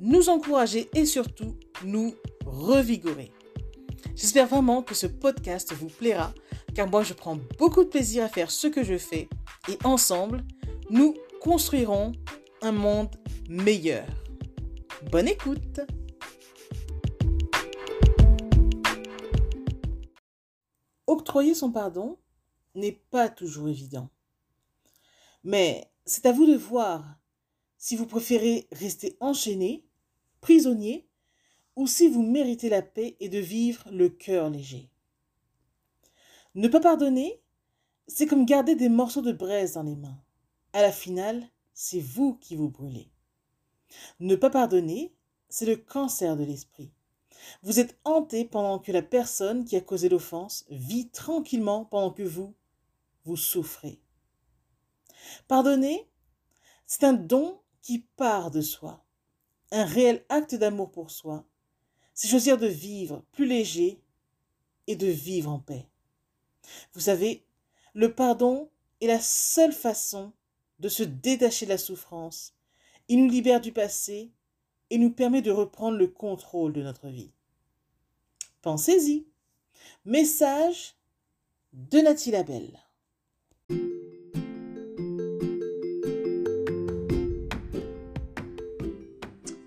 nous encourager et surtout nous revigorer. J'espère vraiment que ce podcast vous plaira car moi je prends beaucoup de plaisir à faire ce que je fais et ensemble, nous construirons un monde meilleur. Bonne écoute Octroyer son pardon n'est pas toujours évident. Mais c'est à vous de voir si vous préférez rester enchaîné, prisonnier, ou si vous méritez la paix et de vivre le cœur léger. Ne pas pardonner, c'est comme garder des morceaux de braise dans les mains. À la finale, c'est vous qui vous brûlez. Ne pas pardonner, c'est le cancer de l'esprit. Vous êtes hanté pendant que la personne qui a causé l'offense vit tranquillement pendant que vous, vous souffrez. Pardonner, c'est un don qui part de soi, un réel acte d'amour pour soi. C'est choisir de vivre plus léger et de vivre en paix. Vous savez, le pardon est la seule façon de se détacher de la souffrance. Il nous libère du passé et nous permet de reprendre le contrôle de notre vie. Pensez-y. Message de Nathalie Labelle.